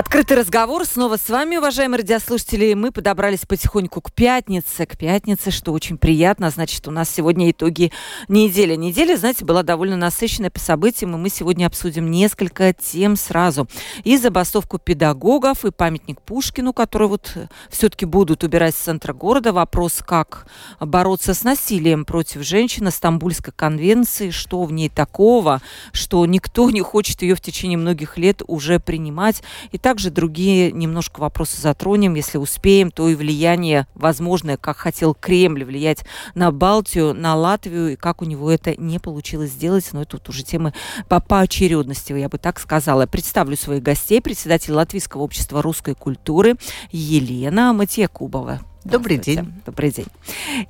Открытый разговор снова с вами, уважаемые радиослушатели. Мы подобрались потихоньку к пятнице, к пятнице, что очень приятно. Значит, у нас сегодня итоги недели. Неделя, знаете, была довольно насыщенная по событиям, и мы сегодня обсудим несколько тем сразу. И забастовку педагогов, и памятник Пушкину, который вот все-таки будут убирать с центра города. Вопрос, как бороться с насилием против женщин, Стамбульской конвенции, что в ней такого, что никто не хочет ее в течение многих лет уже принимать. И также другие немножко вопросы затронем, если успеем, то и влияние возможное, как хотел Кремль влиять на Балтию, на Латвию, и как у него это не получилось сделать. Но это вот уже темы по поочередности, я бы так сказала. Представлю своих гостей. Председатель Латвийского общества русской культуры Елена Матьякубова. Добрый день. Добрый день.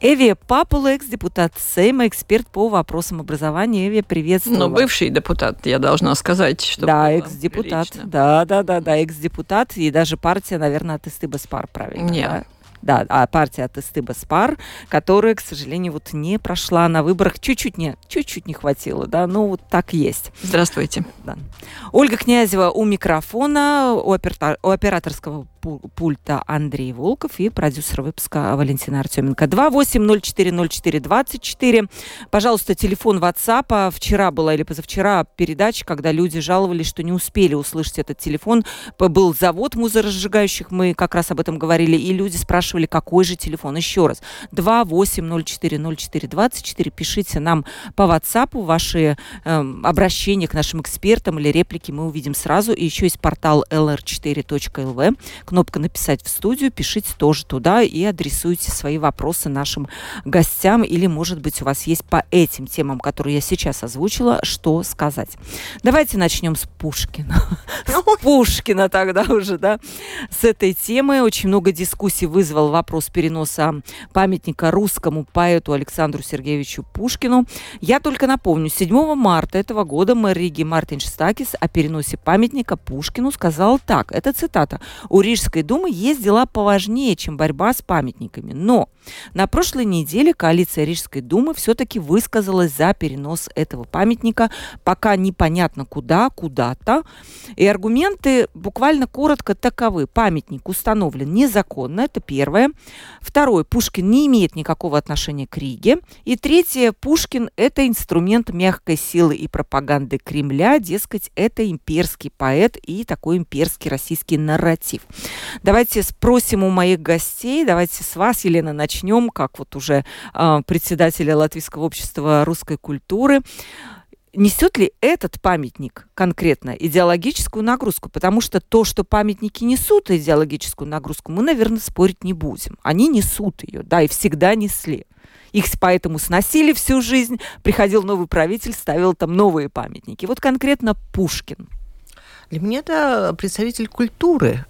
Эви Папула, экс-депутат Сейма, эксперт по вопросам образования. Эви, приветствую Ну, бывший депутат, я должна сказать. Что да, экс-депутат. Да, да, да, да, экс-депутат. И даже партия, наверное, от Истыбаспар, правильно? Нет. Да? Да, а партия от Истыба Спар, которая, к сожалению, вот не прошла на выборах. Чуть-чуть не, чуть-чуть не хватило, да, ну вот так есть. Здравствуйте. Да. Ольга Князева у микрофона, у, опера- у операторского пульта Андрей Волков и продюсер выпуска Валентина Артеменко. 28040424. Пожалуйста, телефон WhatsApp. Вчера была или позавчера передача, когда люди жаловались, что не успели услышать этот телефон. Был завод музоразжигающих, мы как раз об этом говорили, и люди спрашивали, какой же телефон. Еще раз. 28040424. Пишите нам по WhatsApp ваши э, обращения к нашим экспертам или реплики мы увидим сразу. И еще есть портал lr4.lv кнопка «Написать в студию», пишите тоже туда и адресуйте свои вопросы нашим гостям. Или, может быть, у вас есть по этим темам, которые я сейчас озвучила, что сказать. Давайте начнем с Пушкина. С Пушкина тогда уже, да. С этой темы очень много дискуссий вызвал вопрос переноса памятника русскому поэту Александру Сергеевичу Пушкину. Я только напомню, 7 марта этого года мэр Риги Мартин Штакис о переносе памятника Пушкину сказал так. Это цитата. У Рижской думы есть дела поважнее, чем борьба с памятниками. Но на прошлой неделе коалиция Рижской думы все-таки высказалась за перенос этого памятника, пока непонятно куда, куда-то. И аргументы буквально коротко таковы. Памятник установлен незаконно, это первое. Второе, Пушкин не имеет никакого отношения к Риге. И третье, Пушкин – это инструмент мягкой силы и пропаганды Кремля, дескать, это имперский поэт и такой имперский российский нарратив. Давайте спросим у моих гостей, давайте с вас, Елена, начнем, как вот уже э, председателя Латвийского общества русской культуры. Несет ли этот памятник конкретно идеологическую нагрузку? Потому что то, что памятники несут идеологическую нагрузку, мы, наверное, спорить не будем. Они несут ее, да, и всегда несли. Их поэтому сносили всю жизнь, приходил новый правитель, ставил там новые памятники. Вот конкретно Пушкин – для меня это представитель культуры.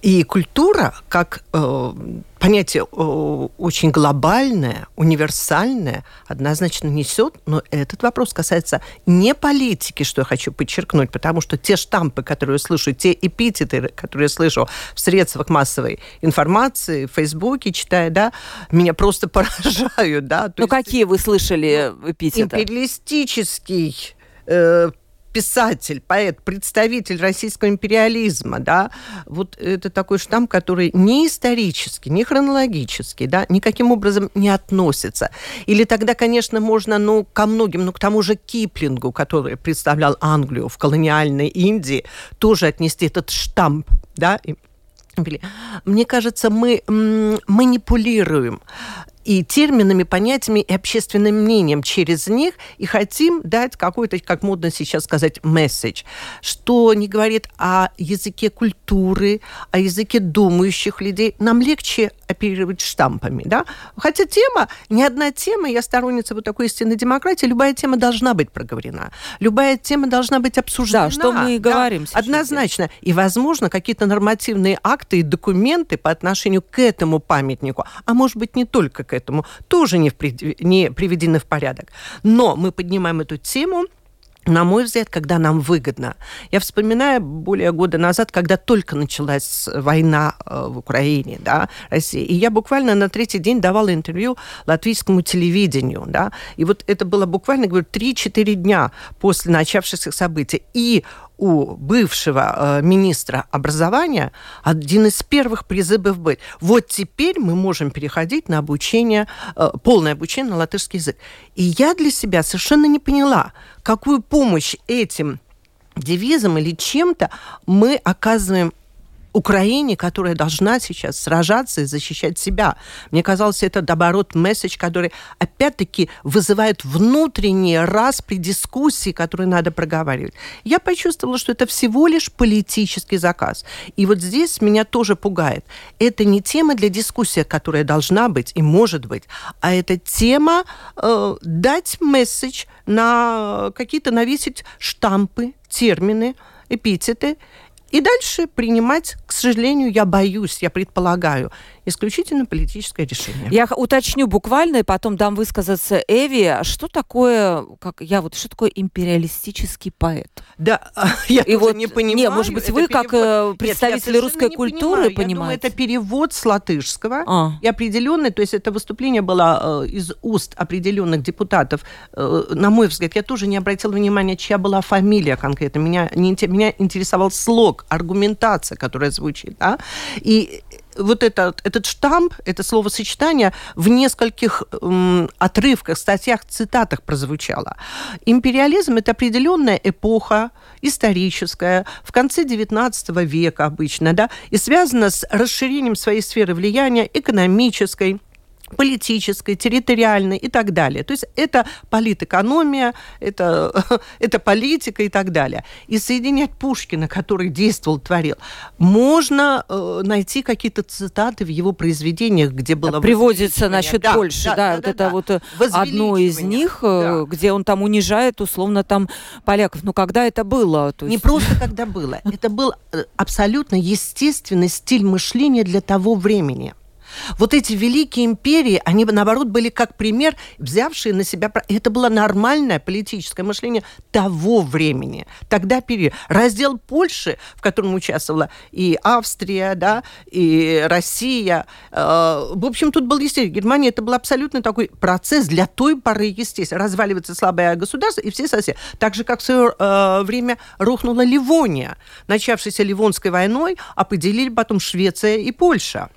И культура, как э, понятие э, очень глобальное, универсальное, однозначно несет, но этот вопрос касается не политики, что я хочу подчеркнуть, потому что те штампы, которые я слышу, те эпитеты, которые я слышу в средствах массовой информации, в Фейсбуке читая, да, меня просто поражают, да. Ну, какие вы слышали эпитеты? Империалистический, э, писатель, поэт, представитель российского империализма, да, вот это такой штамп, который не исторический, не хронологический, да, никаким образом не относится. Или тогда, конечно, можно, ну, ко многим, ну, к тому же Киплингу, который представлял Англию в колониальной Индии, тоже отнести этот штамп, да, мне кажется, мы манипулируем и терминами, понятиями и общественным мнением через них, и хотим дать какой-то, как модно сейчас сказать, месседж, что не говорит о языке культуры, о языке думающих людей. Нам легче оперировать штампами, да? Хотя тема, ни одна тема, я сторонница вот такой истинной демократии, любая тема должна быть проговорена, любая тема должна быть обсуждена. Да, что мы и да, говорим сейчас. Однозначно. И, возможно, какие-то нормативные акты и документы по отношению к этому памятнику, а может быть, не только к этому тоже не, в, не приведены в порядок. Но мы поднимаем эту тему на мой взгляд, когда нам выгодно. Я вспоминаю более года назад, когда только началась война э, в Украине, да, России, и я буквально на третий день давала интервью латвийскому телевидению, да, и вот это было буквально, говорю, 3-4 дня после начавшихся событий, и у бывшего э, министра образования один из первых призывов быть. Вот теперь мы можем переходить на обучение, э, полное обучение на латышский язык. И я для себя совершенно не поняла, какую помощь этим девизом или чем-то мы оказываем Украине, которая должна сейчас сражаться и защищать себя. Мне казалось, это, наоборот, месседж, который, опять-таки, вызывает внутренние распри дискуссии, которые надо проговаривать. Я почувствовала, что это всего лишь политический заказ. И вот здесь меня тоже пугает. Это не тема для дискуссии, которая должна быть и может быть, а это тема э, дать месседж на какие-то навесить штампы, термины, эпитеты, и дальше принимать, к сожалению, я боюсь, я предполагаю, исключительно политическое решение. Я уточню буквально и потом дам высказаться Эви. А что такое, как я вот, что такое империалистический поэт? Да, я и вот, не понимаю. Не, может быть, вы как перевод... Э, представители Нет, русской культуры понимаете? Я думаю, это перевод с латышского а. и определенный, то есть это выступление было э, из уст определенных депутатов. Э, на мой взгляд, я тоже не обратила внимания, чья была фамилия конкретно. Меня, не, меня интересовал слог, аргументация, которая звучит. Да? И вот этот, этот штамп, это словосочетание в нескольких м, отрывках, статьях, цитатах прозвучало. Империализм – это определенная эпоха, историческая, в конце XIX века обычно, да, и связана с расширением своей сферы влияния экономической, политической, территориальной и так далее. То есть это политэкономия, это, это политика и так далее. И соединять Пушкина, который действовал, творил, можно э, найти какие-то цитаты в его произведениях, где было... Приводится насчет да, Польши, да, да, да, вот да, это да. вот э, одно из них, э, да. где он там унижает условно там поляков. Ну, когда это было? То есть... Не просто когда было. Это был э, абсолютно естественный стиль мышления для того времени. Вот эти великие империи, они, наоборот, были как пример, взявшие на себя... Это было нормальное политическое мышление того времени. Тогда период. Раздел Польши, в котором участвовала и Австрия, да, и Россия. Э, в общем, тут был, естественно, Германия, это был абсолютно такой процесс для той поры, естественно. Разваливается слабое государство, и все соседи. Так же, как в свое э, время рухнула Ливония. Начавшейся Ливонской войной определили потом Швеция и Польша.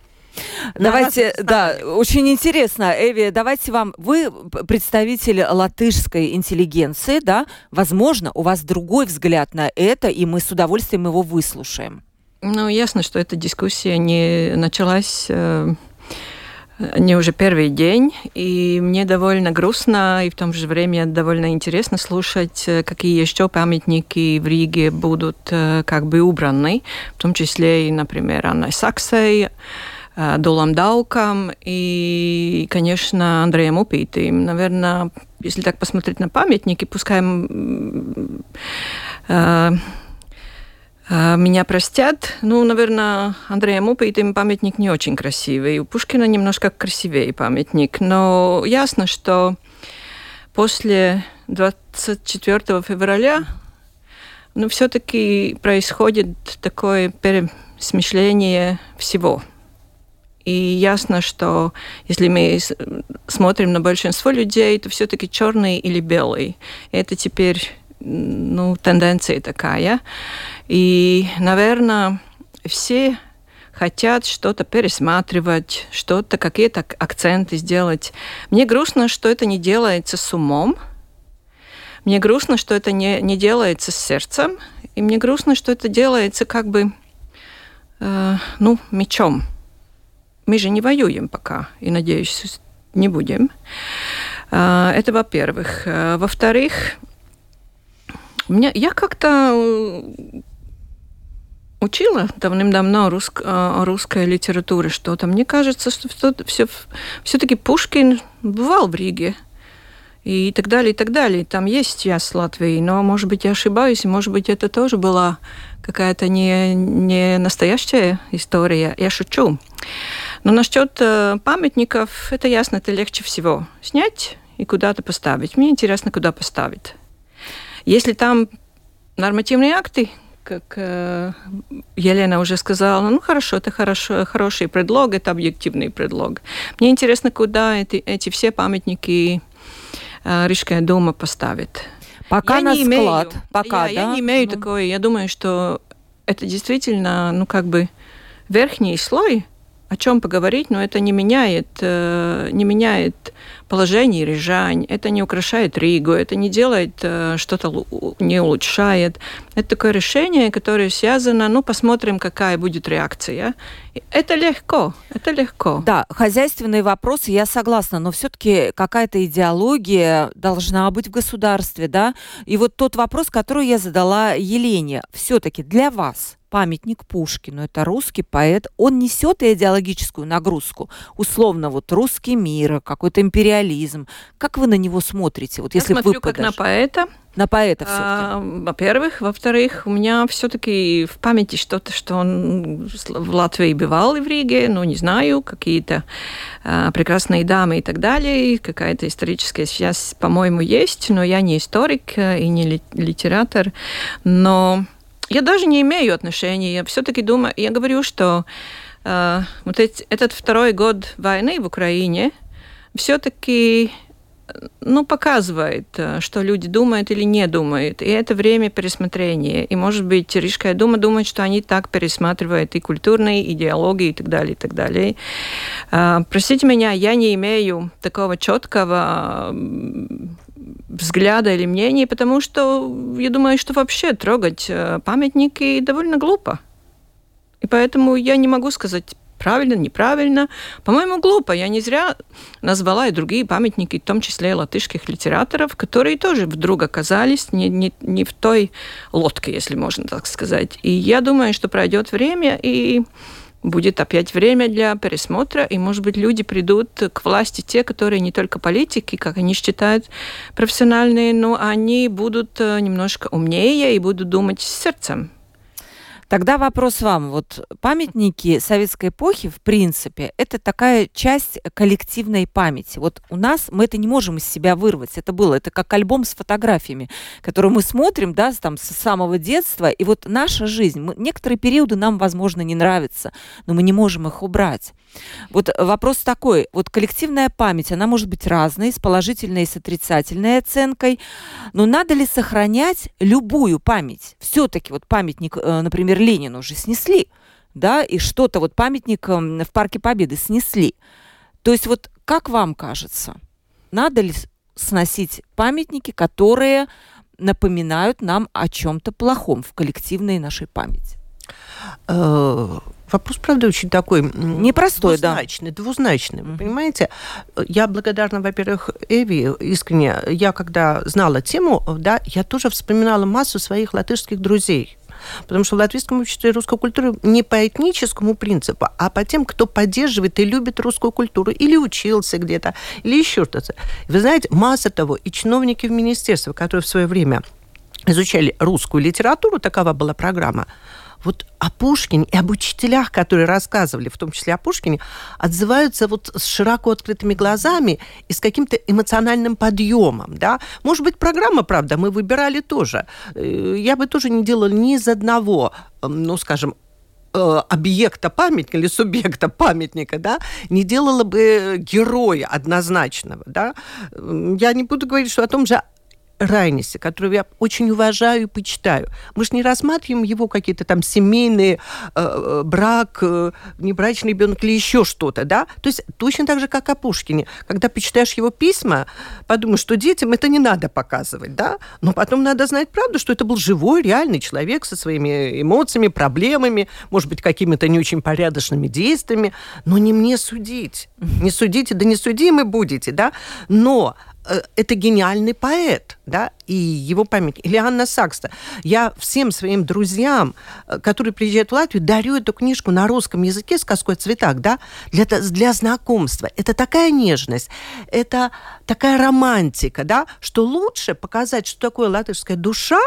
Давайте, да, очень интересно, Эви, давайте вам, вы представитель латышской интеллигенции, да, возможно, у вас другой взгляд на это, и мы с удовольствием его выслушаем. Ну, ясно, что эта дискуссия не началась э, не уже первый день, и мне довольно грустно, и в то же время довольно интересно слушать, э, какие еще памятники в Риге будут э, как бы убраны, в том числе и, например, Анной Саксой, Э, Долом Даукам и, конечно, Андреем Упитым. Наверное, если так посмотреть на памятники, пускай э, э, меня простят. Ну, наверное, Андреем Упитым памятник не очень красивый. У Пушкина немножко красивее памятник. Но ясно, что после 24 февраля ну, все-таки происходит такое пересмышление всего – и ясно, что если мы смотрим на большинство людей, то все-таки черный или белый. Это теперь ну, тенденция такая. И, наверное, все хотят что-то пересматривать, что-то, какие-то акценты сделать. Мне грустно, что это не делается с умом. Мне грустно, что это не, не делается с сердцем. И мне грустно, что это делается как бы, э, ну, мечом. Мы же не воюем пока, и, надеюсь, не будем. А, это во-первых. А, во-вторых, меня, я как-то э, учила давным-давно руск, а, русской литературы что-то. Мне кажется, что все, все-таки Пушкин бывал в Риге. И так далее, и так далее. Там есть я с Латвией, но, может быть, я ошибаюсь, и, может быть, это тоже была какая-то не, не настоящая история. Я шучу. Но насчет э, памятников, это ясно, это легче всего снять и куда-то поставить. Мне интересно, куда поставить. Если там нормативные акты, как э, Елена уже сказала, ну хорошо, это хорошо, хороший предлог, это объективный предлог. Мне интересно, куда эти, эти все памятники э, Рижская дума поставит. Пока я на не склад. Имею, Пока, я, да? я не имею Ну. такое. Я думаю, что это действительно, ну как бы верхний слой, о чем поговорить, но это не меняет, э, не меняет положение Рижань, это не украшает Ригу, это не делает э, что-то, не улучшает. Это такое решение, которое связано, ну посмотрим, какая будет реакция. Это легко, это легко. Да, хозяйственные вопросы, я согласна, но все-таки какая-то идеология должна быть в государстве, да? И вот тот вопрос, который я задала Елене, все-таки для вас памятник Пушкину, это русский поэт, он несет идеологическую нагрузку, условно вот русский мир, какой-то империализм. Как вы на него смотрите? Вот если я смотрю вы как на поэта, на поэта все-таки. А, Во-первых. Во-вторых, у меня все-таки в памяти что-то, что он в Латвии бывал и в Риге, ну, не знаю, какие-то а, прекрасные дамы и так далее. Какая-то историческая связь, по-моему, есть, но я не историк э, и не ли- литератор. Но я даже не имею отношения. Я все-таки думаю, я говорю, что э, вот эти- этот второй год войны в Украине все-таки ну, показывает, э, что люди думают или не думают. И это время пересмотрения. И, может быть, Рижская дума думает, что они так пересматривают и культурные идеологии и так далее, и так далее. А, Простите меня, я не имею такого четкого взгляда или мнения, потому что я думаю, что вообще трогать э, памятники довольно глупо. И поэтому я не могу сказать правильно, неправильно. По-моему, глупо. Я не зря назвала и другие памятники, в том числе и латышских литераторов, которые тоже вдруг оказались не, не, не в той лодке, если можно так сказать. И я думаю, что пройдет время, и будет опять время для пересмотра, и, может быть, люди придут к власти те, которые не только политики, как они считают, профессиональные, но они будут э, немножко умнее и будут думать сердцем. Тогда вопрос вам. Вот памятники советской эпохи, в принципе, это такая часть коллективной памяти. Вот у нас мы это не можем из себя вырвать. Это было, это как альбом с фотографиями, который мы смотрим, да, там, с самого детства. И вот наша жизнь, мы- некоторые периоды нам, возможно, не нравятся, но мы не можем их убрать. Вот вопрос такой. Вот коллективная память, она может быть разной, с положительной и с отрицательной оценкой. Но надо ли сохранять любую память? Все-таки вот памятник, э, например, Ленину уже снесли, да, и что-то вот памятник в Парке Победы снесли. То есть вот как вам кажется, надо ли сносить памятники, которые напоминают нам о чем-то плохом в коллективной нашей памяти? Э, Вопрос, правда, очень такой Непростой, да. двузначный, двузначный. Вы Мгм. понимаете, я благодарна, во-первых, Эви искренне. Я когда знала тему, да, я тоже вспоминала массу своих латышских друзей. Потому что в латвийском обществе русской культуры не по этническому принципу, а по тем, кто поддерживает и любит русскую культуру, или учился где-то, или еще что-то. Вы знаете, масса того, и чиновники в министерстве, которые в свое время изучали русскую литературу, такова была программа, вот о Пушкине и об учителях, которые рассказывали, в том числе о Пушкине, отзываются вот с широко открытыми глазами и с каким-то эмоциональным подъемом, да. Может быть, программа, правда, мы выбирали тоже. Э, Я бы тоже не делала ни из одного, эм, ну, скажем, э, объекта памятника или субъекта памятника, да, не делала бы героя однозначного, да. М, Я не буду говорить, что о том же Райнисе, которого я очень уважаю и почитаю. Мы же не рассматриваем его какие-то там семейные, э, э, брак, э, небрачный ребенок или еще что-то, да? То есть точно так же, как о Пушкине. Когда почитаешь его письма, подумаешь, что детям это не надо показывать, да? Но потом надо знать правду, что это был живой, реальный человек со своими эмоциями, проблемами, может быть, какими-то не очень порядочными действиями. Но не мне судить. Не судите, да не судимы будете, да? Но это гениальный поэт, да, и его память. Или Анна Сакста. Я всем своим друзьям, э, которые приезжают в Латвию, дарю эту книжку на русском языке «Сказку о цветах», да, для, для знакомства. Это такая нежность, это такая романтика, да, что лучше показать, что такое латышская душа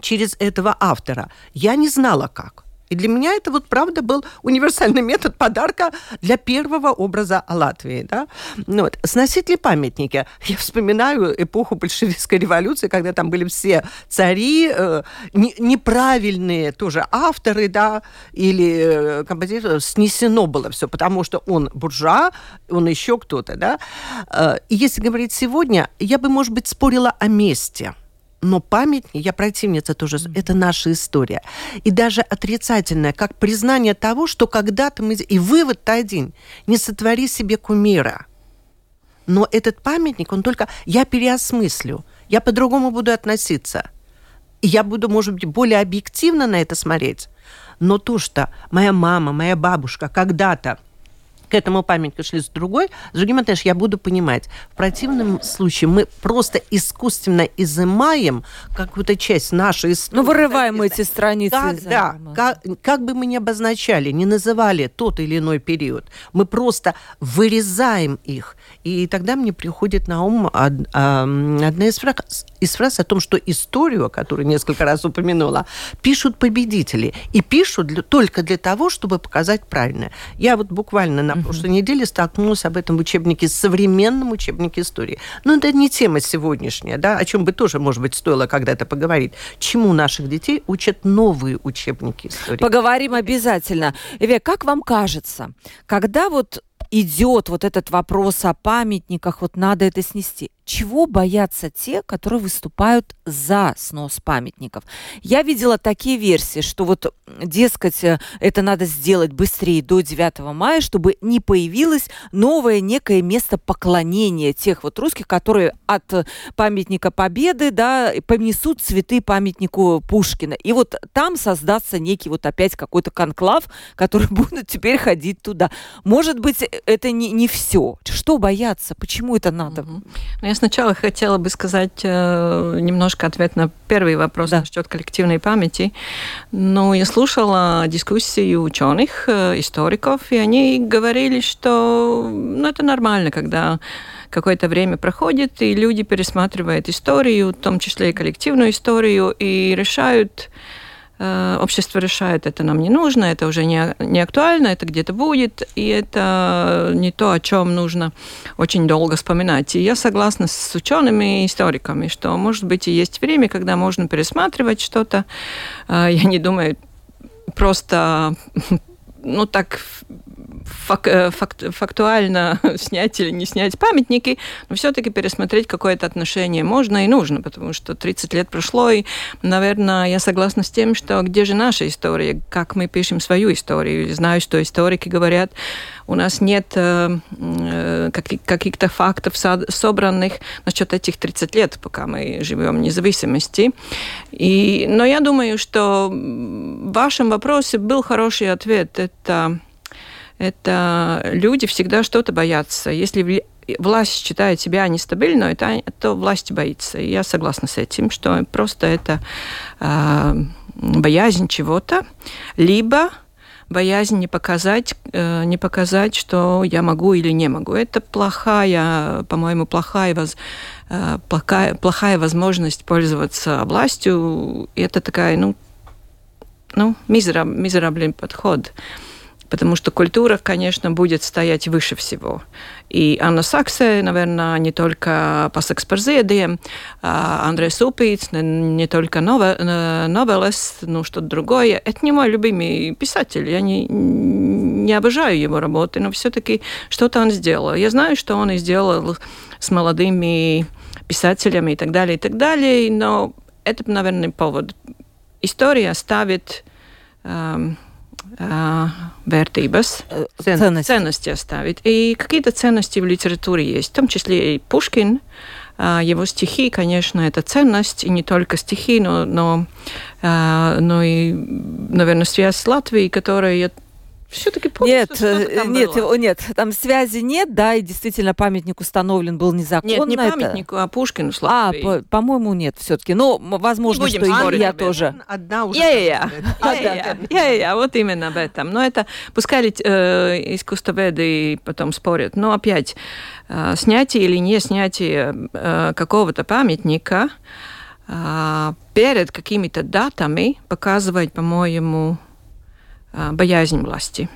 через этого автора. Я не знала как. И для меня это вот правда был универсальный метод подарка для первого образа Латвии. Да? Ну, вот. Сносить ли памятники? Я вспоминаю эпоху большевистской революции, когда там были все цари, э, не, неправильные тоже авторы, да, или э, композиторы, снесено было все, потому что он буржуа, он еще кто-то, да. Э, если говорить сегодня, я бы, может быть, спорила о месте – но памятник, я противница тоже, это наша история. И даже отрицательная, как признание того, что когда-то мы... И вывод-то один. Не сотвори себе кумира. Но этот памятник, он только... Я переосмыслю. Я по-другому буду относиться. И я буду, может быть, более объективно на это смотреть. Но то, что моя мама, моя бабушка когда-то к этому памятнику шли с другой, с другим отношением я буду понимать. В противном случае мы просто искусственно изымаем какую-то часть нашей истории. Ну, вырываем эти страницы. Как, да, как, как бы мы ни обозначали, не называли тот или иной период, мы просто вырезаем их. И тогда мне приходит на ум одна из фраз, из фраз о том, что историю, которую несколько раз упомянула, пишут победители. И пишут для, только для того, чтобы показать правильное. Я вот буквально на прошлой неделе столкнулась об этом в учебнике, современном учебнике истории. Но это не тема сегодняшняя, да, о чем бы тоже, может быть, стоило когда-то поговорить. Чему наших детей учат новые учебники истории? Поговорим обязательно. Эве, как вам кажется, когда вот идет вот этот вопрос о памятниках, вот надо это снести чего боятся те, которые выступают за снос памятников. Я видела такие версии, что вот, дескать, э, это надо сделать быстрее до 9 мая, чтобы не появилось новое некое место поклонения тех вот русских, которые от памятника Победы, да, понесут цветы памятнику Пушкина. И вот там создастся некий вот опять какой-то конклав, который будут теперь ходить туда. Может быть, это не, не все. Что бояться? Почему это надо? Угу. Я сначала хотела бы сказать э, немножко ответ на первый вопрос да. насчет коллективной памяти. Ну, я слушала дискуссии ученых, э, историков, и они говорили, что ну, это нормально, когда какое-то время проходит, и люди пересматривают историю, в том числе и коллективную историю, и решают, общество решает, это нам не нужно, это уже не, не актуально, это где-то будет, и это не то, о чем нужно очень долго вспоминать. И я согласна с учеными и историками, что, может быть, и есть время, когда можно пересматривать что-то. Э, я не думаю, просто ну так фак, э, факт, фактуально снять или не снять памятники, но все-таки пересмотреть какое-то отношение можно и нужно, потому что 30 лет прошло, и, наверное, я согласна с тем, что где же наша история, как мы пишем свою историю. Знаю, что историки говорят, у нас нет э, э каких-то фактов собранных насчет этих 30 лет, пока мы живем в независимости. И, но я думаю, что в вашем вопросе был хороший ответ. Это это люди всегда что-то боятся. Если власть считает себя нестабильной, то, то власть боится. И я согласна с этим, что просто это э, боязнь чего-то, либо боязнь не показать, э, не показать, что я могу или не могу. Это плохая, по-моему, плохая, воз, э, плохая, плохая возможность пользоваться властью. И это такая, ну, ну, мизераб, мизерабельный подход. Потому что культура, конечно, будет стоять выше всего. И Анна Саксе, наверное, не только по секспорзедиям, а Андрей Супиц, не только новелес, ну что-то другое. Это не мой любимый писатель. Я не, не обожаю его работы, но все-таки что-то он сделал. Я знаю, что он и сделал с молодыми писателями и так далее, и так далее, но это, наверное, повод. История ставит эм, вертības, ценности. ценности оставить. И какие-то ценности в литературе есть, в том числе и Пушкин, его стихи, конечно, это ценность, и не только стихи, но, но, но и, наверное, связь с Латвией, которая все-таки помню, нет, там нет, было. нет, там связи нет, да, и действительно памятник установлен был незаконно. Нет, не памятнику, а Пушкину с А, по, по-моему, нет, все-таки. Но возможно, что и я тоже. Одна уже. Я-я-я. Я-я-я. Вот именно об этом. Но это пускай э, искусствоведы потом спорят. Но опять э, снятие или не снятие э, какого-то памятника э, перед какими-то датами показывать, по-моему, боязнь власти.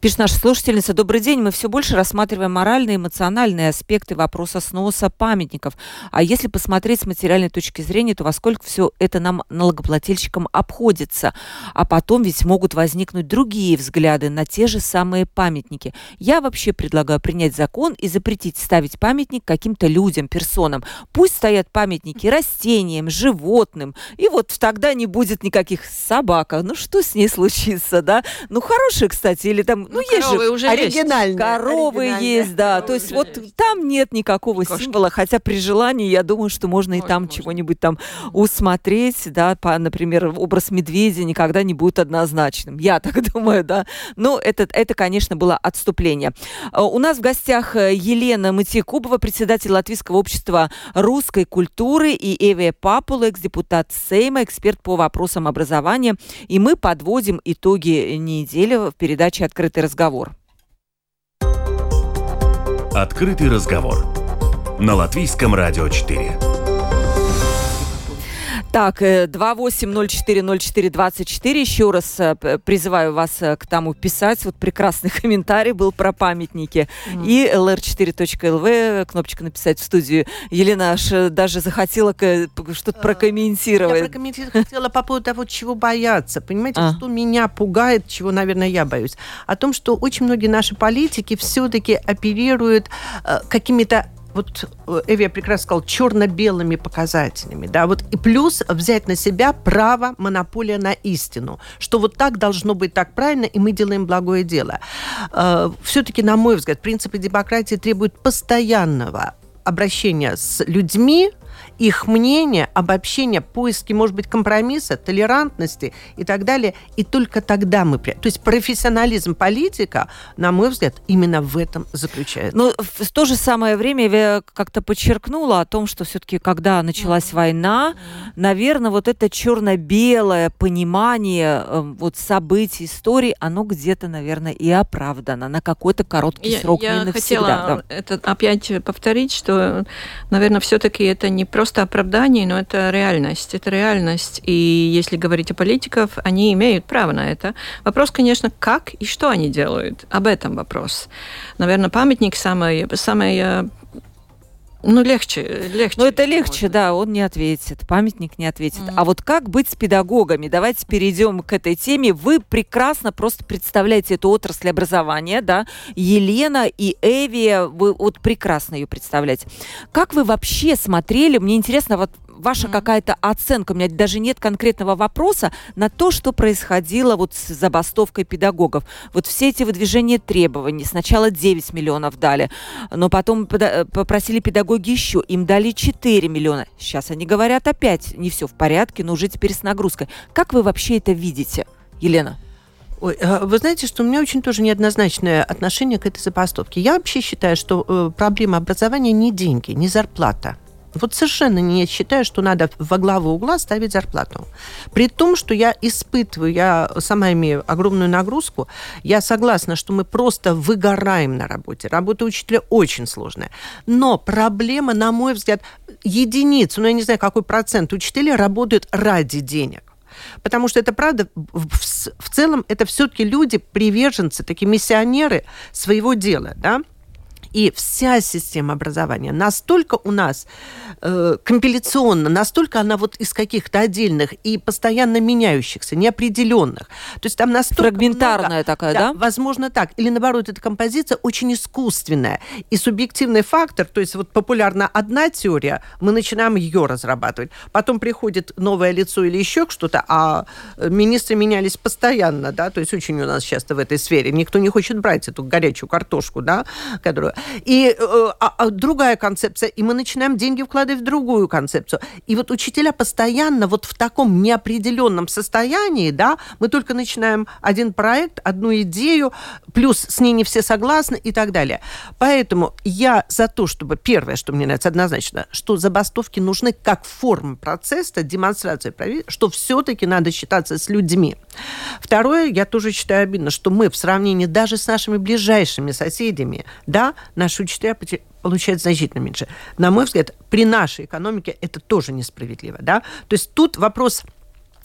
Пишет наша слушательница. Добрый день. Мы все больше рассматриваем моральные, эмоциональные аспекты вопроса сноса памятников. А если посмотреть с материальной точки зрения, то во сколько все это нам, налогоплательщикам, обходится? А потом ведь могут возникнуть другие взгляды на те же самые памятники. Я вообще предлагаю принять закон и запретить ставить памятник каким-то людям, персонам. Пусть стоят памятники растениям, животным. И вот тогда не будет никаких собак. Ну что с ней случится? Птица, да. Ну, хорошие, кстати, или там, ну, ну есть же... уже оригинальные. Коровы оригинальные. есть, да. Коровы То есть вот есть. там нет никакого Кошки. символа, хотя при желании, я думаю, что можно Ой, и там чего-нибудь там усмотреть, да, по, например, образ медведя никогда не будет однозначным. Я так думаю, да. Но это, это конечно, было отступление. А, у нас в гостях э, Елена Матикубова, председатель Латвийского общества русской культуры, и Эвия Папула, экс-депутат Сейма, эксперт по вопросам образования. И мы подводим итоги итоги недели в передаче «Открытый разговор». «Открытый разговор» на Латвийском радио 4. Так, 28040424. Э, Еще раз э, призываю вас э, к тому писать. Вот прекрасный комментарий был про памятники. Mm. И lr4.lv, кнопочка написать в студию. Елена аж даже захотела что-то прокомментировать. Я прокомментировать хотела по поводу того, чего бояться. Понимаете, а. что меня пугает, чего, наверное, я боюсь? О том, что очень многие наши политики все-таки оперируют какими-то вот э, Эвия прекрасно сказал, черно-белыми показателями, да, вот и плюс взять на себя право монополия на истину, что вот так должно быть так правильно, и мы делаем благое дело. Э, Все-таки, на мой взгляд, принципы демократии требуют постоянного обращения с людьми, их мнение, обобщение, поиски, может быть, компромисса, толерантности и так далее. И только тогда мы... То есть профессионализм политика, на мой взгляд, именно в этом заключается. Но в то же самое время я как-то подчеркнула о том, что все-таки, когда началась mm-hmm. война, наверное, вот это черно-белое понимание э, вот событий, истории, оно где-то, наверное, и оправдано на какой-то короткий я, срок, я хотела да. это опять повторить, что, наверное, все-таки это не просто оправдание, но это реальность. Это реальность. И если говорить о политиках, они имеют право на это. Вопрос, конечно, как и что они делают. Об этом вопрос. Наверное, памятник самый, самый э, ну, легче, легче. Ну, это легче, да, он не ответит, памятник не ответит. Mm. А вот как быть с педагогами? Давайте перейдем к этой теме. Вы прекрасно просто представляете эту отрасль образования, да? Елена и Эви, вы вот прекрасно ее представляете. Как вы вообще смотрели, мне интересно, вот ваша mm-hmm. какая-то оценка, у меня даже нет конкретного вопроса на то, что происходило вот с забастовкой педагогов. Вот все эти выдвижения требований, сначала 9 миллионов дали, но потом попросили педагоги еще, им дали 4 миллиона. Сейчас они говорят опять, не все в порядке, но уже теперь с нагрузкой. Как вы вообще это видите, Елена? Ой, а вы знаете, что у меня очень тоже неоднозначное отношение к этой забастовке. Я вообще считаю, что э, проблема образования не деньги, не зарплата. Вот совершенно не считаю, что надо во главу угла ставить зарплату. При том, что я испытываю, я сама имею огромную нагрузку, я согласна, что мы просто выгораем на работе. Работа учителя очень сложная. Но проблема, на мой взгляд, единиц, ну я не знаю, какой процент учителей работают ради денег. Потому что это правда, в целом это все-таки люди, приверженцы, такие миссионеры своего дела, да. И вся система образования настолько у нас э, компиляционна, настолько она вот из каких-то отдельных и постоянно меняющихся, неопределенных. То есть там настолько Фрагментарная много, такая, да, да? Возможно так. Или наоборот, эта композиция очень искусственная. И субъективный фактор, то есть вот популярна одна теория, мы начинаем ее разрабатывать. Потом приходит новое лицо или еще что-то, а министры менялись постоянно, да, то есть очень у нас часто в этой сфере. Никто не хочет брать эту горячую картошку, да, которую... И э, а, а другая концепция, и мы начинаем деньги вкладывать в другую концепцию. И вот учителя постоянно вот в таком неопределенном состоянии, да, мы только начинаем один проект, одну идею, плюс с ней не все согласны и так далее. Поэтому я за то, чтобы первое, что мне нравится однозначно, что забастовки нужны как форма процесса, демонстрация, что все-таки надо считаться с людьми. Второе, я тоже считаю обидно, что мы в сравнении даже с нашими ближайшими соседями, да, наши учителя получают значительно меньше. На мой взгляд, при нашей экономике это тоже несправедливо. Да? То есть тут вопрос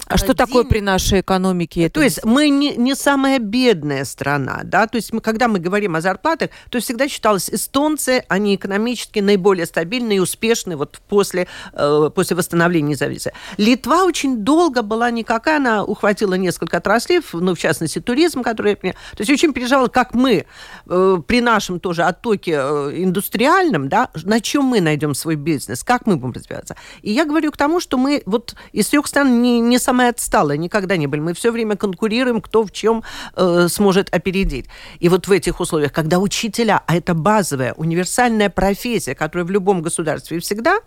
А что такое при нашей экономике? То есть мы не, не самая бедная страна, да, то есть мы, когда мы говорим о зарплатах, то всегда считалось, эстонцы, они экономически наиболее стабильные и успешные вот после, э, после восстановления независимости. Литва очень долго была никакая, она ухватила несколько отраслей, ну, в частности, туризм, который, то есть очень переживала, как мы э, при нашем тоже оттоке э, индустриальном, да, на чем мы найдем свой бизнес, как мы будем развиваться. И я говорю к тому, что мы вот из трех стран не, не самые отсталые, никогда не были. Мы все время конкурируем, кто в чем э, сможет опередить. И вот в этих условиях, когда учителя, а это базовая, универсальная профессия, которая в любом государстве всегда,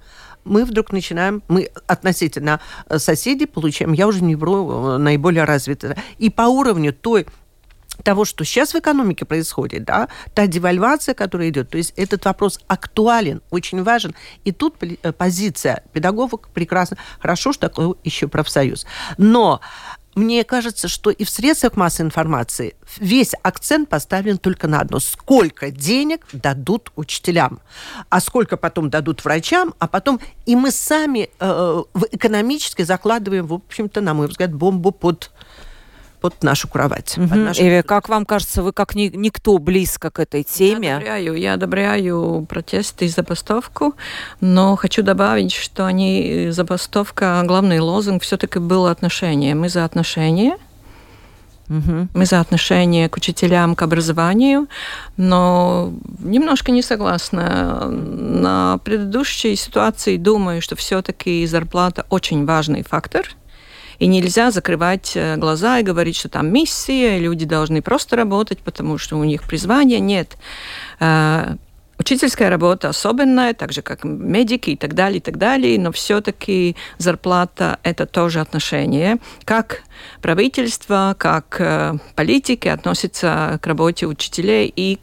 мы вдруг начинаем, мы относительно э, соседей получаем, я уже не вру, э, наиболее развитая. И по уровню той того, что сейчас в экономике происходит, да, та девальвация, которая идет, то есть этот вопрос актуален, очень важен. И тут э, позиция педагогов прекрасно. Хорошо, что такой еще профсоюз. Но мне кажется, что и в средствах массовой информации весь акцент поставлен только на одно. Сколько денег дадут учителям, а сколько потом дадут врачам, а потом и мы сами э, в экономически закладываем, в общем-то, на мой взгляд, бомбу под под нашу кровать. Угу. Под нашу... Эви, как вам кажется, вы как ни, никто близко к этой теме? Я одобряю, я одобряю протесты и забастовку, но хочу добавить, что они, забастовка, главный лозунг все-таки был отношение. Мы за отношения, Угу. Мы за отношение к учителям, к образованию, но немножко не согласна. На предыдущей ситуации думаю, что все-таки зарплата очень важный фактор – и нельзя закрывать э, глаза и говорить, что там миссия, люди должны просто работать, потому что у них призвание. Нет. Э, учительская работа особенная, так же как медики и так далее, и так далее, но все-таки зарплата – это тоже отношение. Как правительство, как э, политики относятся к работе учителей и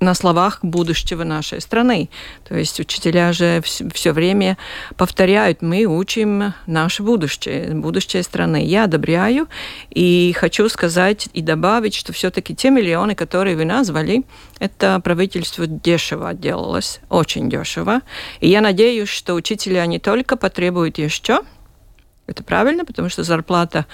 на словах будущего нашей страны. То есть учителя же все время повторяют, мы учим наше будущее, будущее страны. Я одобряю и хочу сказать и добавить, что все-таки те миллионы, которые вы назвали, это правительство дешево делалось, очень дешево. И я надеюсь, что учителя не только потребуют еще, это правильно, потому что зарплата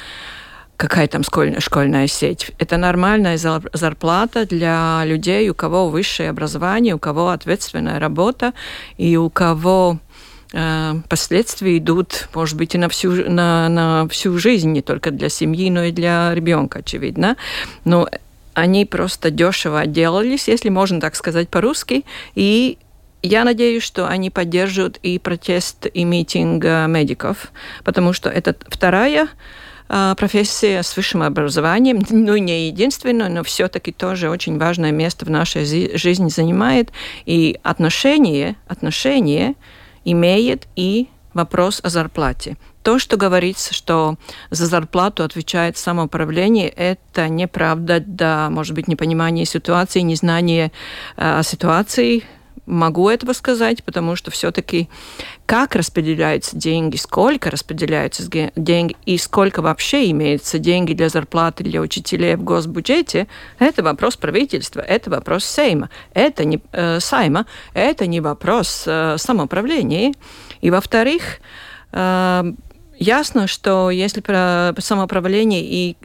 какая там школьная, школьная сеть. Это нормальная зарплата для людей, у кого высшее образование, у кого ответственная работа и у кого э, последствия идут, может быть, и на всю, на, на всю жизнь, не только для семьи, но и для ребенка, очевидно. Но они просто дешево отделались, если можно так сказать по-русски, и я надеюсь, что они поддержат и протест, и митинг э, медиков, потому что это вторая а, профессия с высшим образованием, ну не единственное, но все-таки тоже очень важное место в нашей жизни занимает. И отношение, отношение имеет и вопрос о зарплате. То, что говорится, что за зарплату отвечает самоуправление, это неправда, да, может быть, непонимание ситуации, незнание э, ситуации могу этого сказать, потому что все-таки как распределяются деньги, сколько распределяются деньги и сколько вообще имеется деньги для зарплаты для учителей в госбюджете, это вопрос правительства, это вопрос Сейма, это не э, Сайма, это не вопрос э, самоуправления. И во-вторых, э, ясно, что если про самоуправление и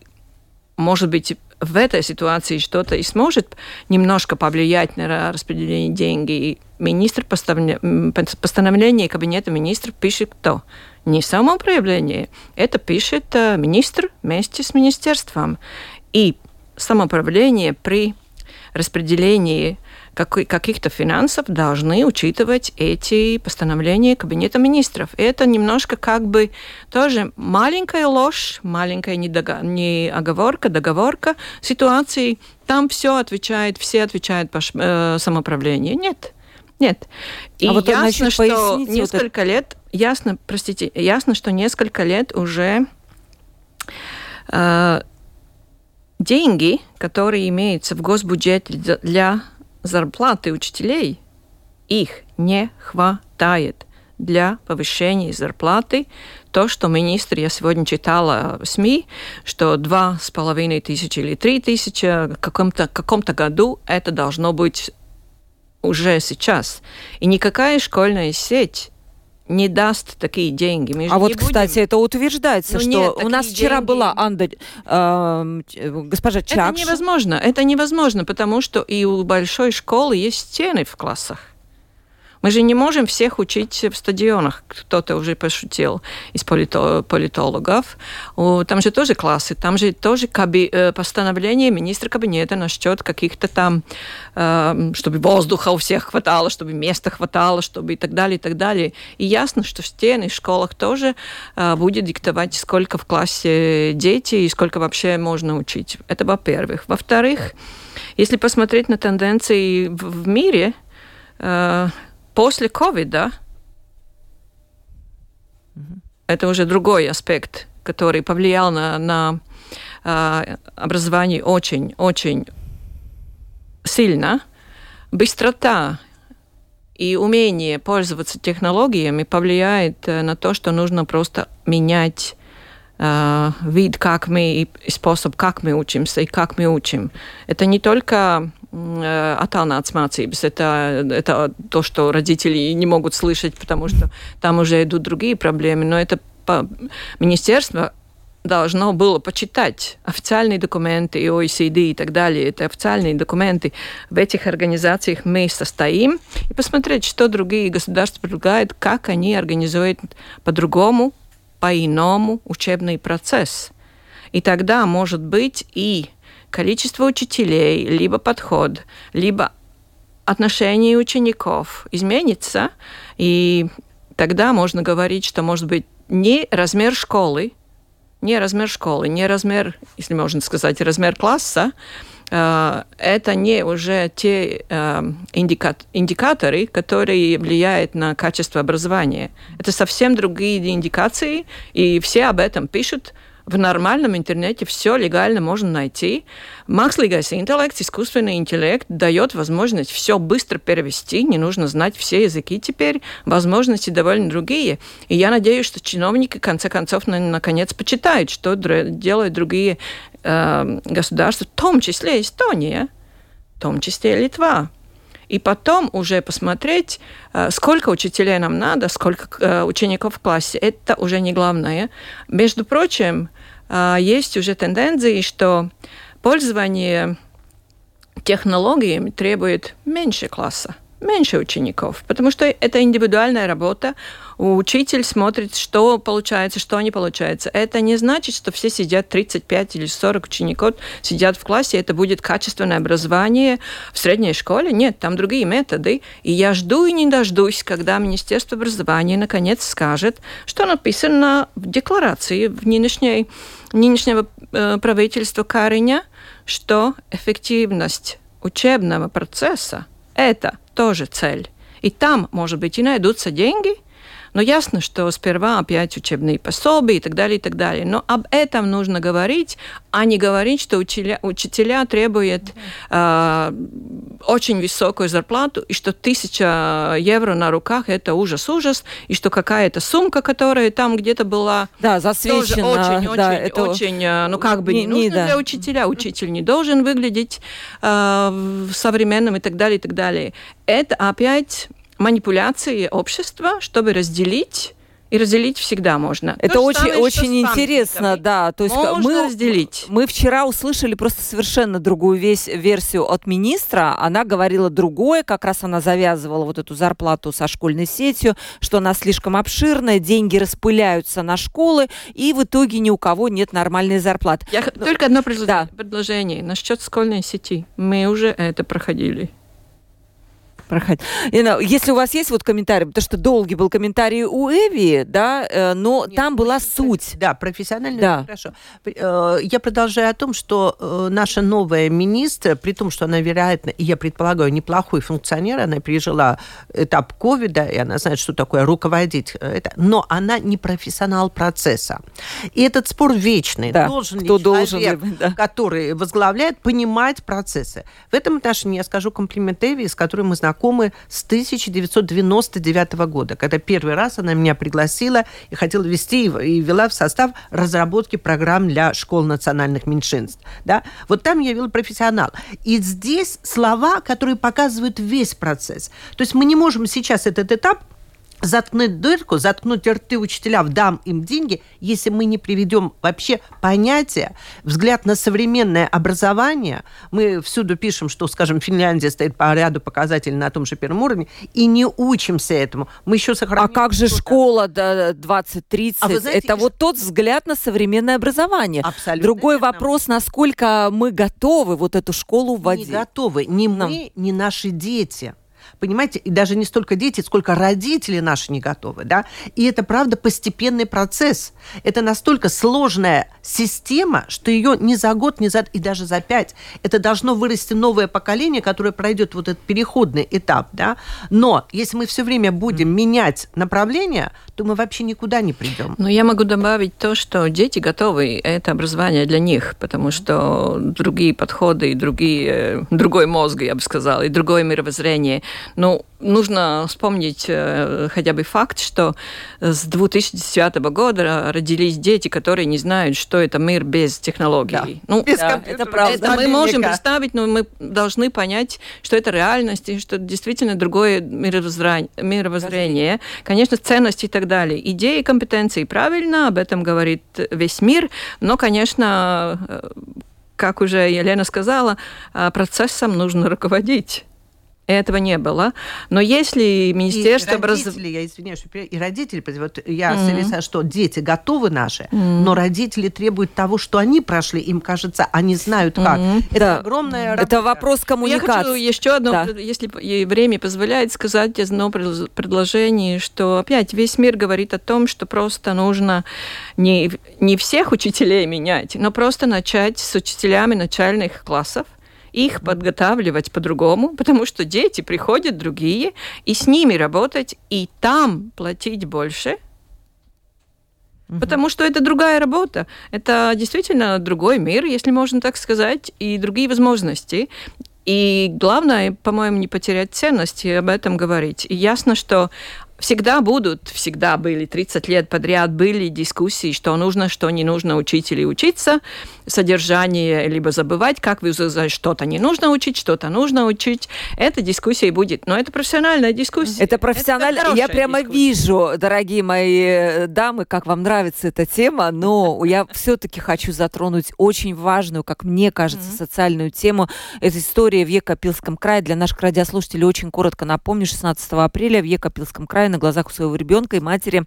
может быть, в этой ситуации что-то и сможет немножко повлиять на распределение денег. министр постановление Кабинета министров пишет кто? Не самоуправление, это пишет э, министр вместе с министерством. И самоуправление при распределении каких-то финансов должны учитывать эти постановления Кабинета министров. Это немножко как бы тоже маленькая ложь, маленькая недога... не оговорка, договорка ситуации. Там все отвечает, все отвечают по э, самоуправлению. Нет. Нет. И а вот ясно, что несколько вот лет, ясно, простите, ясно, что несколько лет уже э, деньги, которые имеются в госбюджете для зарплаты учителей, их не хватает для повышения зарплаты. То, что министр, я сегодня читала в СМИ, что два с половиной тысячи или три тысячи в каком-то каком году это должно быть уже сейчас. И никакая школьная сеть не даст такие деньги. Мы а вот, будем... кстати, это утверждается, ну, что нет, у нас вчера деньги... была Анда, э, госпожа Чакш. Это невозможно, это невозможно, потому что и у большой школы есть стены в классах. Мы же не можем всех учить в стадионах. Кто-то уже пошутил из политологов. Там же тоже классы, там же тоже каби, э, постановление министра кабинета насчет каких-то там, э, чтобы воздуха у всех хватало, чтобы места хватало, чтобы и так далее, и так далее. И ясно, что в стены в школах тоже э, будет диктовать, сколько в классе дети и сколько вообще можно учить. Это во-первых. Во-вторых, если посмотреть на тенденции в мире, После ковида угу. это уже другой аспект, который повлиял на, на э, образование очень-очень сильно. Быстрота и умение пользоваться технологиями повлияет э, на то, что нужно просто менять э, вид, как мы и способ, как мы учимся и как мы учим. Это не только attālināts mācības. Это, это то, что родители не могут слышать, потому что там уже идут другие проблемы. Но это по... министерство должно было почитать официальные документы и OECD и так далее. Это официальные документы. В этих организациях мы состоим и посмотреть, что другие государства предлагают, как они организуют по-другому, по-иному учебный процесс. И тогда, может быть, и количество учителей, либо подход, либо отношение учеников изменится, и тогда можно говорить, что может быть не размер школы, не размер школы, не размер, если можно сказать, размер класса, э, это не уже те э, индикаторы, которые влияют на качество образования. Это совсем другие индикации, и все об этом пишут, в нормальном интернете все легально можно найти. Mākslīgais интеллект, искусственный интеллект дает возможность все быстро перевести, не нужно знать все языки теперь, возможности довольно другие. И я надеюсь, что чиновники, в конце концов, наконец почитают, что делают другие э, государства, в том числе Эстония, в том числе Литва и потом уже посмотреть, э, сколько учителей нам надо, сколько э, учеников в классе. Это уже не главное. Между прочим, есть уже тенденции, что пользование технологиями требует меньше класса меньше учеников, потому что это индивидуальная работа. Учитель смотрит, что получается, что не получается. Это не значит, что все сидят 35 или 40 учеников, сидят в классе, это будет качественное образование в средней школе. Нет, там другие методы. И я жду и не дождусь, когда Министерство образования наконец скажет, что написано в декларации в нынешней, нынешнего э, правительства Кариня, что эффективность учебного процесса – это тоже цель. И там, может быть, и найдутся деньги – но ясно, что сперва опять учебные пособия и так далее, и так далее. Но об этом нужно говорить, а не говорить, что учителя, учителя требуют э, очень высокую зарплату, и что тысяча евро на руках – это ужас-ужас, и что какая-то сумка, которая там где-то была, да, засвечена, очень, да, очень, это... очень, э, ну как бы не, не нужно не, да. для учителя. Учитель не должен выглядеть э, современным и так далее, и так далее. Это опять манипуляции общества, чтобы разделить и разделить всегда можно. Это То очень, самое, очень интересно, да. То есть можно мы разделить. Мы вчера услышали просто совершенно другую весь версию от министра. Она говорила другое, как раз она завязывала вот эту зарплату со школьной сетью, что она слишком обширная, деньги распыляются на школы, и в итоге ни у кого нет нормальной зарплаты. Я Но... только одно предложение, да. предложение насчет школьной сети. Мы уже это проходили проходить. Если у вас есть вот комментарий, потому что долгий был комментарий у Эви, да, э, но Нет, там была суть. Да, профессионально да. хорошо. Э, я продолжаю о том, что э, наша новая министр, при том, что она, вероятно, и я предполагаю, неплохой функционер, она пережила этап ковида, и она знает, что такое руководить это, но она не профессионал процесса. И этот спор вечный. Да, должен кто ли человек, должен, да. который возглавляет, понимать процессы. В этом отношении я скажу комплимент Эви, с которой мы знакомы знакомы с 1999 года, когда первый раз она меня пригласила и хотела вести и вела в состав разработки программ для школ национальных меньшинств. Да? Вот там я вела профессионал. И здесь слова, которые показывают весь процесс. То есть мы не можем сейчас этот этап заткнуть дырку, заткнуть рты учителям, дам им деньги, если мы не приведем вообще понятие, взгляд на современное образование. Мы всюду пишем, что, скажем, Финляндия стоит по ряду показателей на том же первом уровне, и не учимся этому. Мы еще сохраняем... А как же школа до 20-30? А знаете, Это вот тот взгляд на современное образование. Абсолютно. Другой верно. вопрос, насколько мы готовы вот эту школу вводить. Не готовы. Ни Нам. мы, ни наши дети. Понимаете, и даже не столько дети, сколько родители наши не готовы, да. И это, правда, постепенный процесс. Это настолько сложная система, что ее не за год, не за и даже за пять. Это должно вырасти новое поколение, которое пройдет вот этот переходный этап, да. Но если мы все время будем менять направление, то мы вообще никуда не придем. Но я могу добавить то, что дети готовы, это образование для них, потому что другие подходы и другие, другой мозг, я бы сказала, и другое мировоззрение – ну, нужно вспомнить э, хотя бы факт, что с 2010 года родились дети, которые не знают, что это мир без технологий. Да. Ну, без да, это правда. Это мы можем представить, но мы должны понять, что это реальность и что действительно другое мировоззрение. мировоззрение. Конечно, ценности и так далее. Идеи, компетенции правильно, об этом говорит весь мир, но, конечно, э, как уже Елена сказала, э, процессом нужно руководить. Этого не было. Но если Министерство образования... Я извиняюсь, и родители, вот я mm-hmm. согласна, что дети готовы наши, mm-hmm. но родители требуют того, что они прошли, им кажется, они знают как. Mm-hmm. Это да. огромная работа. Это вопрос коммуникации. Я хочу еще одно, да. если время позволяет, сказать одно предложение, что опять весь мир говорит о том, что просто нужно не, не всех учителей менять, но просто начать с учителями начальных классов, их подготавливать по-другому, потому что дети приходят другие, и с ними работать, и там платить больше, Угу. Потому что это другая работа. Это действительно другой мир, если можно так сказать, и другие возможности. И главное, по-моему, не потерять ценности и об этом говорить. И ясно, что всегда будут, всегда были, 30 лет подряд были дискуссии, что нужно, что не нужно учить или учиться, содержание, либо забывать, как вы что-то не нужно учить, что-то нужно учить. Эта дискуссия будет. Но это профессиональная дискуссия. Это профессиональная. Я прямо дискуссия. вижу, дорогие мои э, дамы, как вам нравится эта тема, но я все-таки хочу затронуть очень важную, как мне кажется, социальную тему. Это история в Екапилском крае. Для наших радиослушателей очень коротко напомню. 16 апреля в Екапилском крае на глазах у своего ребенка и матери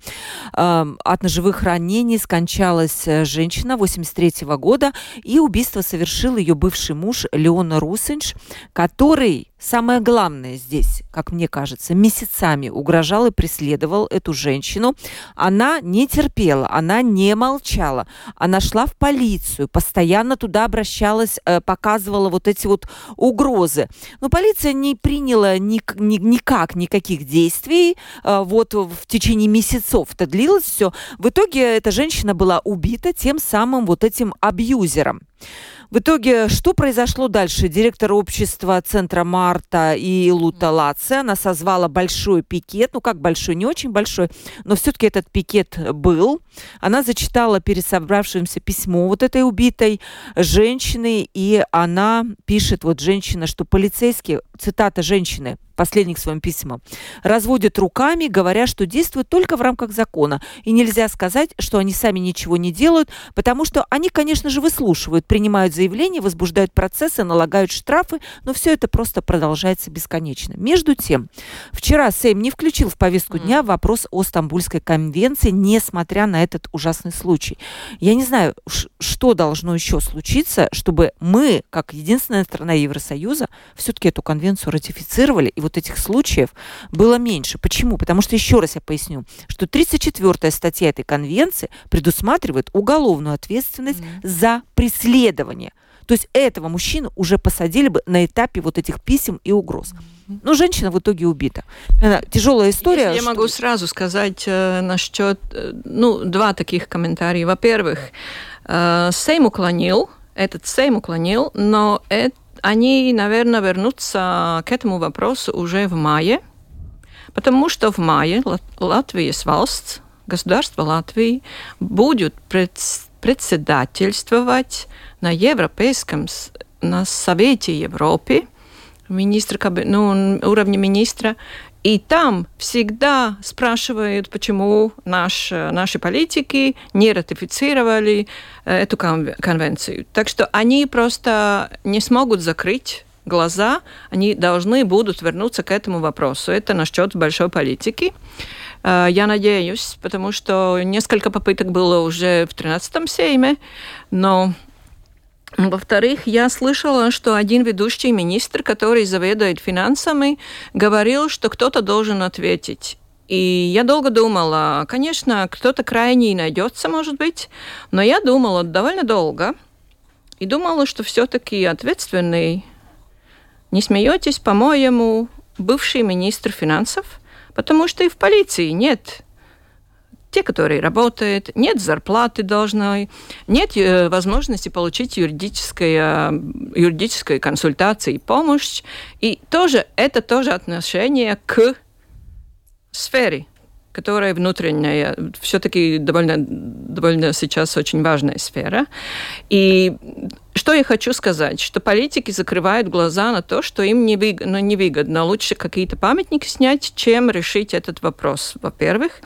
э, от ножевых ранений скончалась э, женщина 83 -го года, и убийство совершил ее бывший муж Леона Русинч, который Самое главное здесь, как мне кажется, месяцами угрожал и преследовал эту женщину. Она не терпела, она не молчала. Она шла в полицию, постоянно туда обращалась, э, показывала вот эти вот угрозы. Но полиция не приняла ни, ни, никак никаких действий. Э, вот в течение месяцев это длилось все. В итоге эта женщина была убита тем самым вот этим абьюзером. В итоге, что произошло дальше? Директор общества Центра Марта и Лута Лаце, она созвала большой пикет, ну как большой, не очень большой, но все-таки этот пикет был. Она зачитала перед собравшимся письмо вот этой убитой женщины, и она пишет, вот женщина, что полицейские, цитата женщины, последних своим письмам, разводят руками, говоря, что действуют только в рамках закона. И нельзя сказать, что они сами ничего не делают, потому что они, конечно же, выслушивают, принимают заявления, возбуждают процессы, налагают штрафы, но все это просто продолжается бесконечно. Между тем, вчера Сейм не включил в повестку дня вопрос о Стамбульской конвенции, несмотря на этот ужасный случай. Я не знаю, что должно еще случиться, чтобы мы, как единственная страна Евросоюза, все-таки эту конвенцию ратифицировали и вот этих случаев было меньше. Почему? Потому что, еще раз я поясню, что 34-я статья этой конвенции предусматривает уголовную ответственность mm-hmm. за преследование. То есть этого мужчину уже посадили бы на этапе вот этих писем и угроз. Но женщина в итоге убита. Это тяжелая история. Если я могу сразу сказать э, насчет, э, ну, два таких комментария. Во-первых, э, Сейм уклонил, этот Сейм уклонил, но это они, наверное, вернутся к этому вопросу уже в мае, потому что в мае Латвия valsts, государство Латвии, будет председательствовать на Европейском на Совете Европы, министра, ну, уровне министра, И там всегда спрашивают, почему наш, наши политики не ратифицировали э, эту конвенцию. Так что они просто не смогут закрыть глаза, они должны будут вернуться к этому вопросу. Это насчет большой политики. Э, я надеюсь, потому что несколько попыток было уже в 13-м сейме, но во-вторых, я слышала, что один ведущий министр, который заведует финансами, говорил, что кто-то должен ответить. И я долго думала, конечно, кто-то крайний найдется, может быть, но я думала довольно долго и думала, что все-таки ответственный, не смеетесь, по-моему, бывший министр финансов, потому что и в полиции нет те, которые работают, нет зарплаты должной, нет э, возможности получить юридическое, юридическую консультацию и помощь. И тоже это тоже отношение к сфере которая внутренняя, все-таки довольно, довольно сейчас очень важная сфера. И что я хочу сказать, что политики закрывают глаза на то, что им невыгодно, ну, невыгодно. Лучше какие-то памятники снять, чем решить этот вопрос, во-первых.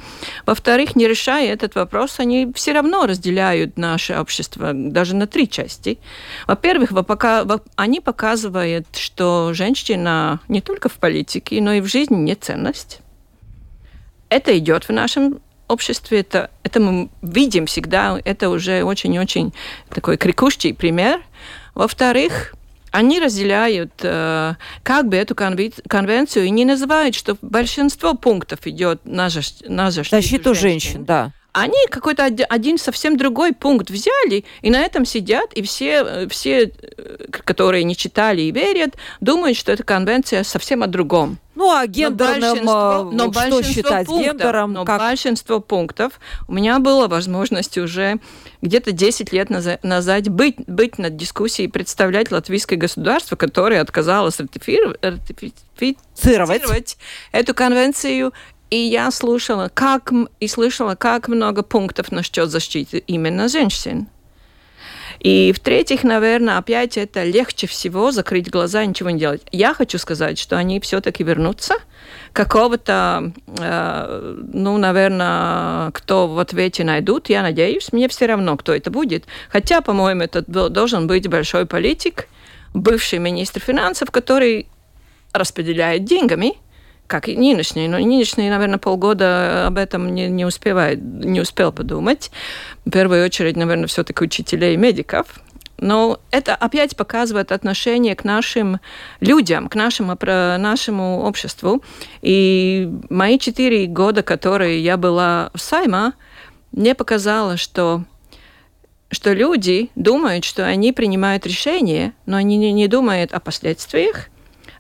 Во-вторых, не решая этот вопрос, они все равно разделяют наше общество даже на три части. Во-первых, они показывают, что женщина не только в политике, но и в жизни не ценность это идет в нашем обществе, это, это мы видим всегда, это уже очень-очень такой крикущий пример. Во-вторых, они разделяют э, как бы эту конвенцию и не называют, что большинство пунктов идет на, защиту, на защиту, защиту женщин. женщин. Да. Они какой-то один совсем другой пункт взяли, и на этом сидят, и все, э, все, э, которые не читали и верят, думают, что эта конвенция совсем о другом. Ну, а гендерным, но но что считать пунктов, гендером? Но как... большинство пунктов у меня была возможность уже где-то 10 лет назад быть, быть на дискуссии и представлять латвийское государство, которое отказалось ратифицировать эту конвенцию и я слушала, как, и слышала, как много пунктов насчет защиты именно женщин. И в-третьих, наверное, опять это легче всего закрыть глаза и ничего не делать. Я хочу сказать, что они все-таки вернутся. Какого-то, э, ну, наверное, кто в ответе найдут, я надеюсь. Мне все равно, кто это будет. Хотя, по-моему, это должен быть большой политик, бывший министр финансов, который распределяет деньгами – как и нынешний. Но нынешний, наверное, полгода об этом не, не успевает, не успел подумать. В первую очередь, наверное, все-таки учителей и медиков. Но это опять показывает отношение к нашим людям, к нашему, нашему обществу. И мои четыре года, которые я была в Сайма, мне показало, что что люди думают, что они принимают решения, но они не, не думают о последствиях,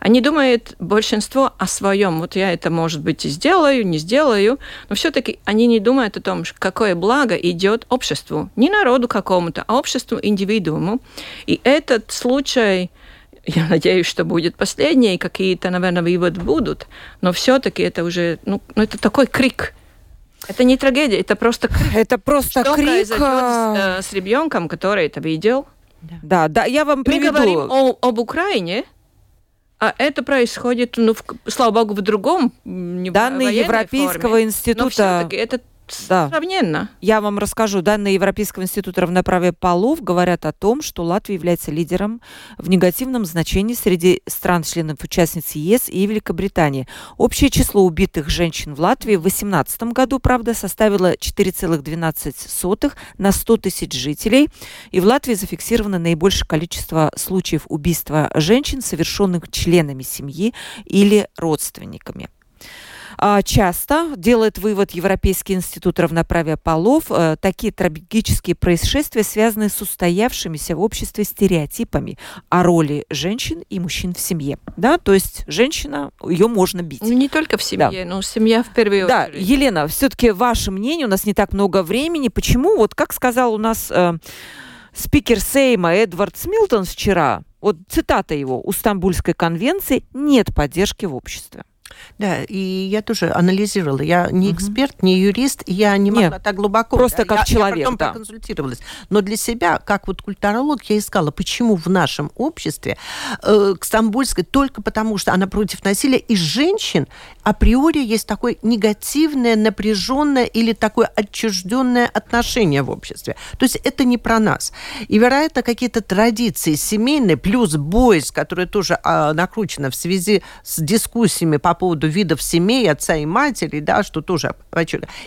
они думают большинство о своем. Вот я это, может быть, и сделаю, не сделаю, но все-таки они не думают о том, какое благо идет обществу. Не народу какому-то, а обществу, индивидууму. И этот случай я надеюсь, что будет последний, какие-то, наверное, выводы будут, но все-таки это уже, ну, ну, это такой крик. Это не трагедия, это просто крик. Это просто что крик. произойдет с, а, с ребенком, который это видел? Да, да, я вам приведу. Мы говорим о, об Украине, а это происходит, ну, в, слава богу, в другом не Данные Европейского форме. института... Но это да. Сравненно. Я вам расскажу. Данные Европейского института равноправия полов говорят о том, что Латвия является лидером в негативном значении среди стран-членов участниц ЕС и Великобритании. Общее число убитых женщин в Латвии в 2018 году, правда, составило 4,12 на 100 тысяч жителей. И в Латвии зафиксировано наибольшее количество случаев убийства женщин, совершенных членами семьи или родственниками. А, часто делает вывод Европейский институт равноправия полов. Э, такие трагические происшествия связаны с устоявшимися в обществе стереотипами о роли женщин и мужчин в семье. Да, то есть женщина, ее можно бить. Ну, не только в семье, да. но семья в первую да. очередь. Елена, все-таки ваше мнение, у нас не так много времени. Почему, вот как сказал у нас э, спикер Сейма Эдвард Смилтон вчера, вот цитата его, у Стамбульской конвенции нет поддержки в обществе. Да, и я тоже анализировала. Я не эксперт, не юрист, я не могла Нет, так глубоко. просто да, как я, человек, Я потом да. проконсультировалась. Но для себя, как вот культуролог, я искала, почему в нашем обществе э, к Стамбульской только потому, что она против насилия, и женщин априори есть такое негативное, напряженное или такое отчужденное отношение в обществе. То есть это не про нас. И, вероятно, какие-то традиции семейные, плюс бойс, которая тоже а, накручена в связи с дискуссиями по поводу видов семей, отца и матери, да, что тоже.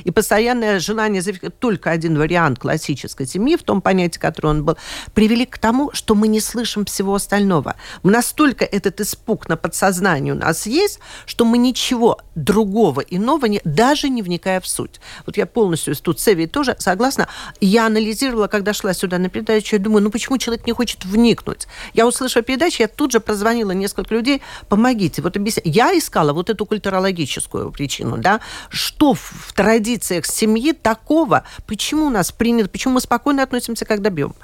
И постоянное желание зафиксировать только один вариант классической семьи, в том понятии, которое он был, привели к тому, что мы не слышим всего остального. Настолько этот испуг на подсознании у нас есть, что мы ничего другого иного, не, даже не вникая в суть. Вот я полностью тут с Эвей тоже согласна. Я анализировала, когда шла сюда на передачу, я думаю, ну почему человек не хочет вникнуть? Я услышала передачу, я тут же прозвонила несколько людей, помогите. Вот объясни. Я искала вот эту культурологическую причину, да, что в, традициях семьи такого, почему у нас принято, почему мы спокойно относимся, когда бьем.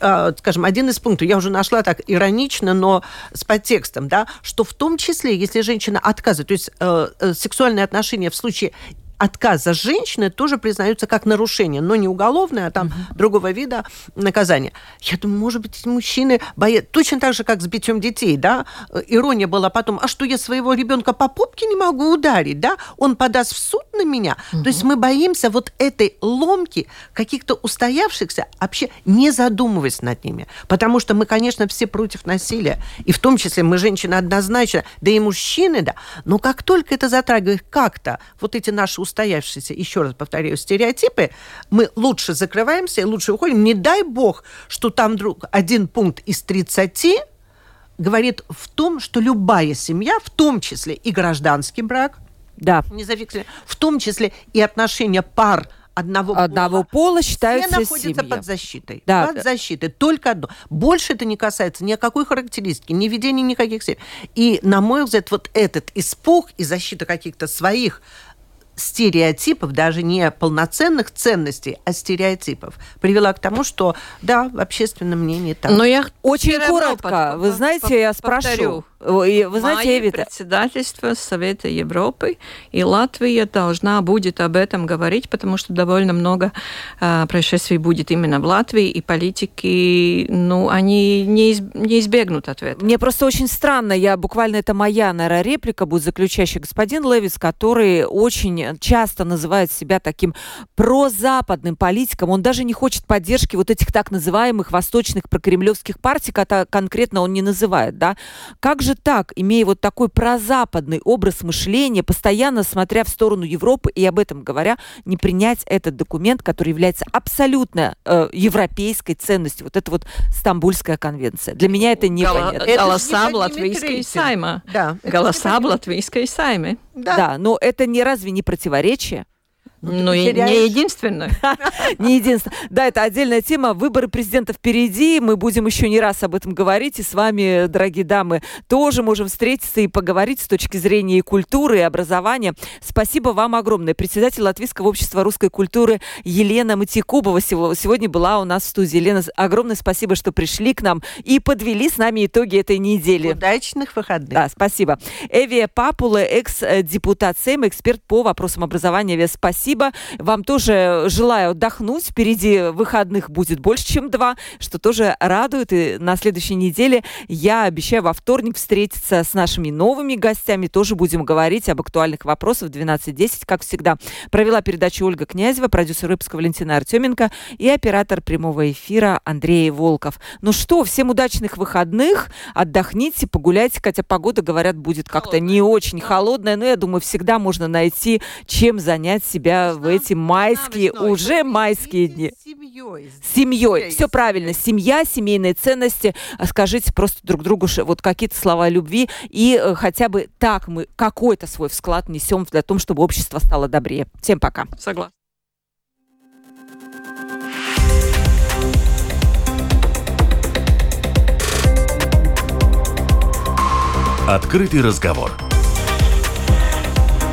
А, скажем, один из пунктов, я уже нашла так иронично, но с подтекстом, да, что в том числе, если женщина отказывает, то есть э, э, сексуальные отношения в случае отказа женщины тоже признаются как нарушение, но не уголовное, а там другого вида наказания. Я думаю, может быть, мужчины боятся, точно так же, как с битьем детей, да, Э, ирония была потом, а что я своего ребенка по попке не могу ударить, да, он подаст в суд на меня. То есть мы боимся вот этой ломки каких-то устоявшихся, вообще не задумываясь над ними. Потому что мы, конечно, все против насилия, и в том числе мы, женщины, однозначно, да и мужчины, да, но как только это затрагивает как-то вот эти наши устоявшиеся, еще раз повторяю, стереотипы, мы лучше закрываемся и лучше уходим. Не дай бог, что там вдруг один пункт из 30 говорит в том, что любая семья, в том числе и гражданский брак, Да. не зафиксирован, в том числе и отношения пар одного, Одного пола считаются все находятся семьей. под защитой. Да. Под защитой. Только одно. Больше это не касается ни о какой характеристики, ни ведения никаких семей. И, на мой взгляд, вот этот испуг и защита каких-то своих стереотипов, даже не полноценных ценностей, а стереотипов, привела к тому, что, да, в общественном мнении так. Но я Очень коротко. под- Вы под- знаете, я повторю. спрошу. Ой, Вы знаете, Мае Эвита, председательство Совета Европы, и Латвия должна будет об этом говорить, потому что довольно много а, происшествий будет именно в Латвии, и политики, ну, они не, из- не избегнут ответа. Мне просто очень странно, я буквально это моя, наверное, реплика будет заключающий господин Левис, который очень часто называет себя таким прозападным политиком. Он даже не хочет поддержки вот этих так называемых восточных прокремлевских партий, это конкретно он не называет, да. Как же так, имея вот такой прозападный образ мышления, постоянно смотря в сторону Европы и об этом говоря, не принять этот документ, который является абсолютно э, европейской ценностью, вот это вот Стамбульская конвенция. Для меня это непонятно. Это ж Голоса не в латвийской сайма. Да. это Голоса латвийской сайме. Да. Да, но это не разве не противоречие? Ну, и не единственное. Не единственное. Да, это отдельная тема. Выборы президента впереди. Мы будем еще не раз об этом говорить. И с вами, дорогие дамы, тоже можем встретиться и поговорить с точки зрения и культуры, и образования. Спасибо вам огромное. Председатель Латвийского общества русской культуры Елена Матикубова сего- сегодня была у нас в студии. Елена, огромное спасибо, что пришли к нам и подвели с нами итоги этой недели. Удачных выходных. Да, спасибо. Эвия Папула, экс-депутат Сейма, эксперт по вопросам образования. Эвия, спасибо. Вам тоже желаю отдохнуть. Впереди выходных будет больше, чем два, что тоже радует. И на следующей неделе я обещаю во вторник встретиться с нашими новыми гостями. Тоже будем говорить об актуальных вопросах в 12.10, как всегда. Провела передачу Ольга Князева, продюсер выпуска Валентина Артеменко и оператор прямого эфира Андрей Волков. Ну что, всем удачных выходных. Отдохните, погуляйте, хотя погода, говорят, будет как-то не очень холодная, но я думаю, всегда можно найти, чем занять себя в эти майские, уже майские дни. С семьей. С семьей. Семьей. Все правильно. Семья, семейные ценности. А Скажите просто друг другу вот какие-то слова любви. И э, хотя бы так мы какой-то свой вклад несем для того, чтобы общество стало добрее. Всем пока. Согласна. Открытый разговор.